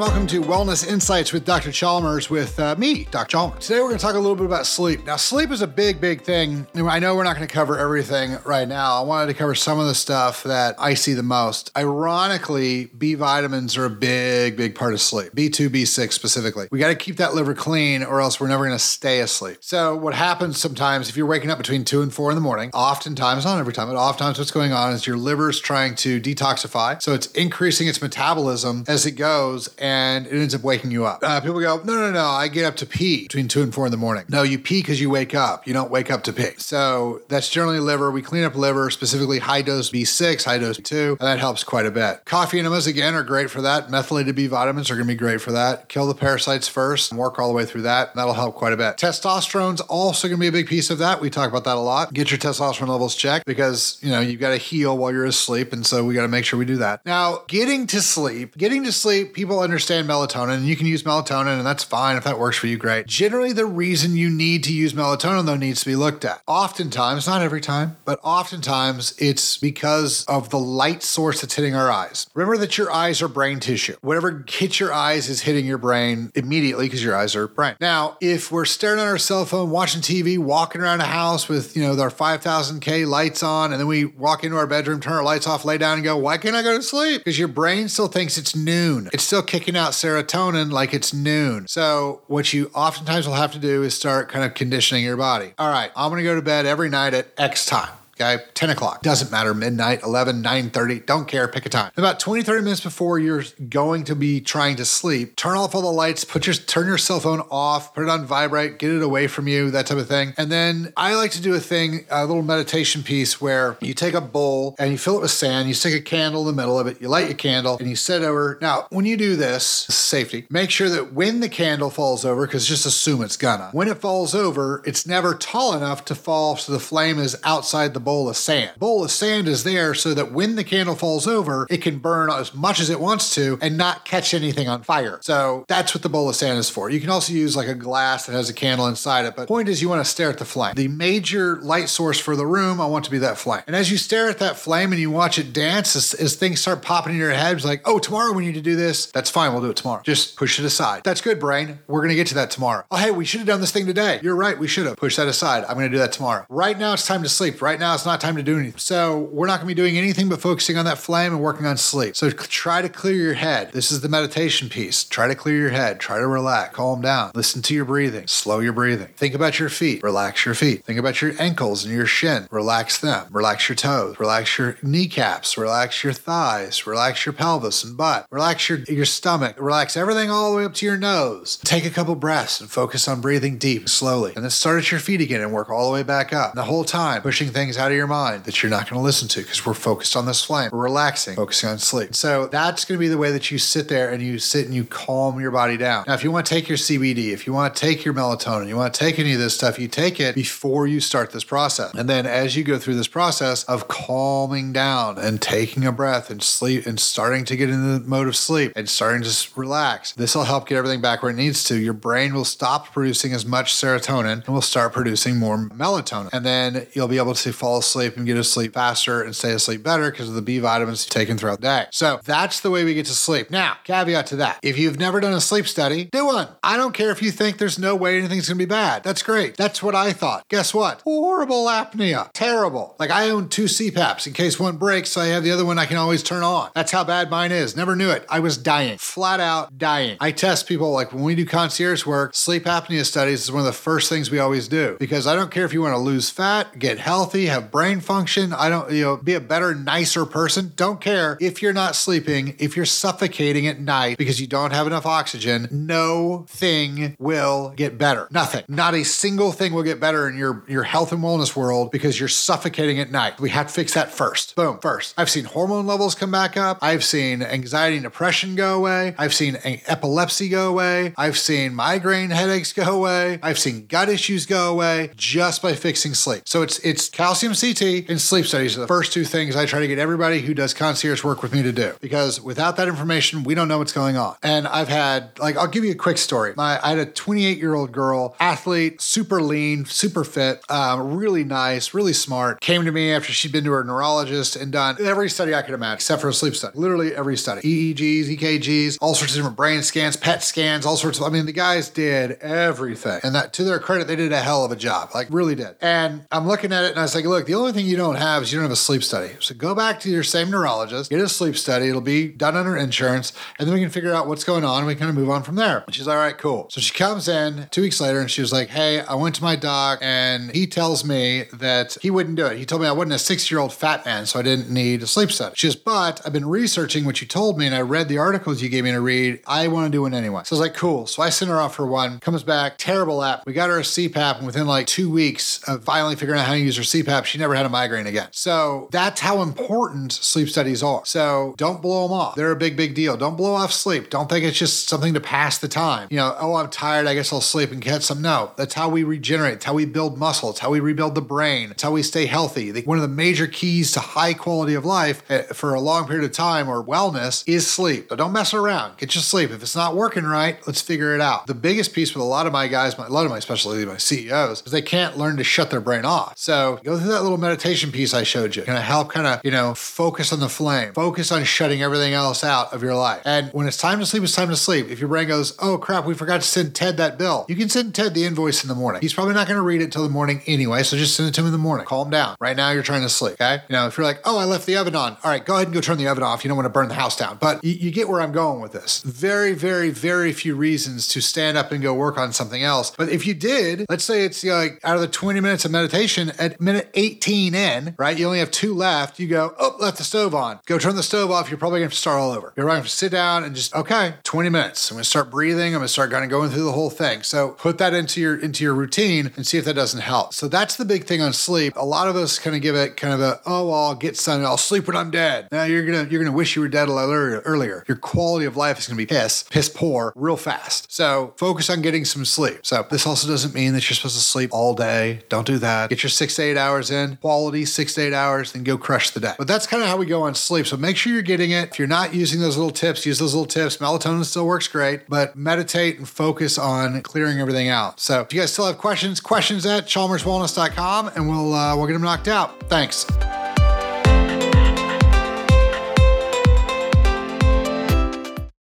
welcome to Wellness Insights with Dr. Chalmers with uh, me, Dr. Chalmers. Today we're going to talk a little bit about sleep. Now, sleep is a big, big thing. I know we're not going to cover everything right now. I wanted to cover some of the stuff that I see the most. Ironically, B vitamins are a big, big part of sleep. B2, B6 specifically. We got to keep that liver clean or else we're never going to stay asleep. So, what happens sometimes if you're waking up between 2 and 4 in the morning, oftentimes, not every time, but oftentimes what's going on is your liver's trying to detoxify. So, it's increasing its metabolism as it goes and it ends up waking you up. Uh, people go, no, no, no, I get up to pee between two and four in the morning. No, you pee because you wake up. You don't wake up to pee. So that's generally liver. We clean up liver, specifically high dose B6, high dose B2, and that helps quite a bit. Coffee enemas, again, are great for that. Methylated B vitamins are going to be great for that. Kill the parasites first and work all the way through that. That'll help quite a bit. Testosterone's also going to be a big piece of that. We talk about that a lot. Get your testosterone levels checked because, you know, you've got to heal while you're asleep. And so we got to make sure we do that. Now, getting to sleep, getting to sleep, people understand melatonin and you can use melatonin and that's fine if that works for you great. Generally the reason you need to use melatonin though needs to be looked at. Oftentimes not every time but oftentimes it's because of the light source that's hitting our eyes. Remember that your eyes are brain tissue. Whatever hits your eyes is hitting your brain immediately because your eyes are brain. Now if we're staring at our cell phone watching tv walking around a house with you know our 5000k lights on and then we walk into our bedroom turn our lights off lay down and go why can't i go to sleep? Because your brain still thinks it's noon. It's still kicking out serotonin like it's noon. So, what you oftentimes will have to do is start kind of conditioning your body. All right, I'm going to go to bed every night at X time okay 10 o'clock. Doesn't matter midnight 11 9 30 don't care pick a time. About 20 30 minutes before you're going to be trying to sleep turn off all the lights put your turn your cell phone off put it on vibrate get it away from you that type of thing. And then i like to do a thing a little meditation piece where you take a bowl and you fill it with sand you stick a candle in the middle of it you light your candle and you sit over. Now when you do this safety make sure that when the candle falls over because just assume it's gonna when it falls over it's never tall enough to fall so the flame is outside the bowl bowl of sand. Bowl of sand is there so that when the candle falls over, it can burn as much as it wants to and not catch anything on fire. So that's what the bowl of sand is for. You can also use like a glass that has a candle inside it, but point is you want to stare at the flame. The major light source for the room, I want to be that flame. And as you stare at that flame and you watch it dance, as, as things start popping in your head, it's like, oh, tomorrow we need to do this. That's fine. We'll do it tomorrow. Just push it aside. That's good, brain. We're going to get to that tomorrow. Oh, hey, we should have done this thing today. You're right. We should have. Push that aside. I'm going to do that tomorrow. Right now, it's time to sleep. Right now, it's not time to do anything. So we're not going to be doing anything but focusing on that flame and working on sleep. So try to clear your head. This is the meditation piece. Try to clear your head. Try to relax. Calm down. Listen to your breathing. Slow your breathing. Think about your feet. Relax your feet. Think about your ankles and your shin. Relax them. Relax your toes. Relax your kneecaps. Relax your thighs. Relax your pelvis and butt. Relax your, your stomach. Relax everything all the way up to your nose. Take a couple breaths and focus on breathing deep, slowly. And then start at your feet again and work all the way back up. And the whole time, pushing things out of your mind that you're not going to listen to because we're focused on this flame. We're relaxing, focusing on sleep. So that's going to be the way that you sit there and you sit and you calm your body down. Now, if you want to take your CBD, if you want to take your melatonin, you want to take any of this stuff, you take it before you start this process. And then as you go through this process of calming down and taking a breath and sleep and starting to get in the mode of sleep and starting to relax, this will help get everything back where it needs to. Your brain will stop producing as much serotonin and will start producing more melatonin. And then you'll be able to fall asleep and get to sleep faster and stay asleep better because of the B vitamins taken throughout the day. So that's the way we get to sleep. Now, caveat to that if you've never done a sleep study, do one. I don't care if you think there's no way anything's gonna be bad. That's great. That's what I thought. Guess what? Horrible apnea. Terrible. Like I own two CPAPs in case one breaks, so I have the other one I can always turn on. That's how bad mine is. Never knew it. I was dying, flat out dying. I test people like when we do concierge work, sleep apnea studies is one of the first things we always do because I don't care if you want to lose fat, get healthy, have brain function. I don't, you know, be a better, nicer person. Don't care if you're not sleeping, if you're suffocating at night because you don't have enough oxygen, no thing will get better. Nothing. Not a single thing will get better in your, your health and wellness world because you're suffocating at night. We have to fix that first. Boom, first. I've seen hormone levels come back up. I've seen anxiety and depression go away. I've seen epilepsy go away. I've seen migraine headaches go away. I've seen gut issues go away just by fixing sleep. So it's it's calcium CMCT and sleep studies are the first two things I try to get everybody who does concierge work with me to do because without that information, we don't know what's going on. And I've had, like, I'll give you a quick story. My, I had a 28 year old girl, athlete, super lean, super fit, um, really nice, really smart, came to me after she'd been to her neurologist and done every study I could imagine, except for a sleep study. Literally every study EEGs, EKGs, all sorts of different brain scans, PET scans, all sorts of, I mean, the guys did everything. And that, to their credit, they did a hell of a job, like, really did. And I'm looking at it and I was like, look, the only thing you don't have is you don't have a sleep study. So go back to your same neurologist, get a sleep study. It'll be done under insurance, and then we can figure out what's going on. And we kind of move on from there. And she's all right, cool. So she comes in two weeks later and she was like, hey, I went to my doc and he tells me that he wouldn't do it. He told me I wasn't a six year old fat man, so I didn't need a sleep study. She goes, but I've been researching what you told me and I read the articles you gave me to read. I want to do one anyway. So I was like, cool. So I sent her off for one, comes back, terrible app. We got her a CPAP, and within like two weeks of finally figuring out how to use her CPAP, she never had a migraine again. So that's how important sleep studies are. So don't blow them off. They're a big, big deal. Don't blow off sleep. Don't think it's just something to pass the time. You know, oh, I'm tired. I guess I'll sleep and get some. No, that's how we regenerate. It's how we build muscle. It's how we rebuild the brain. It's how we stay healthy. One of the major keys to high quality of life eh, for a long period of time or wellness is sleep. So don't mess around. Get your sleep. If it's not working right, let's figure it out. The biggest piece with a lot of my guys, a lot of my, especially my CEOs, is they can't learn to shut their brain off. So go through that little meditation piece I showed you. Gonna help kind of, you know, focus on the flame, focus on shutting everything else out of your life. And when it's time to sleep, it's time to sleep. If your brain goes, oh crap, we forgot to send Ted that bill, you can send Ted the invoice in the morning. He's probably not gonna read it till the morning anyway, so just send it to him in the morning. Calm down. Right now, you're trying to sleep, okay? You know, if you're like, oh, I left the oven on, all right, go ahead and go turn the oven off. You don't want to burn the house down. But you, you get where I'm going with this. Very, very, very few reasons to stand up and go work on something else. But if you did, let's say it's you know, like out of the 20 minutes of meditation, at minute 18 in, right, you only have two left, you go, oh, left the stove on. Go turn the stove off. You're probably going to start all over. You're going to sit down and just, okay, 20 minutes. I'm going to start breathing. I'm going to start kind of going through the whole thing. So put that into your into your routine and see if that doesn't help. So that's the big thing on sleep. A lot of us kind of give it kind of a, oh, well, I'll get sun. I'll sleep when I'm dead. Now you're gonna you're gonna wish you were dead a little earlier. Your quality of life is gonna be piss, piss poor, real fast. So focus on getting some sleep. So this also doesn't mean that you're supposed to sleep all day. Don't do that. Get your six to eight hours in, quality six to eight hours, then go crush the day. But that's kind of how we go on sleep. So make sure you're getting it. If you're not using those little tips, use those little tips. Melatonin still works great, but meditate and focus on clearing everything out. So if you guys still have questions, questions at chalmerswellness.com and we'll uh, we'll get them knocked out. Thanks.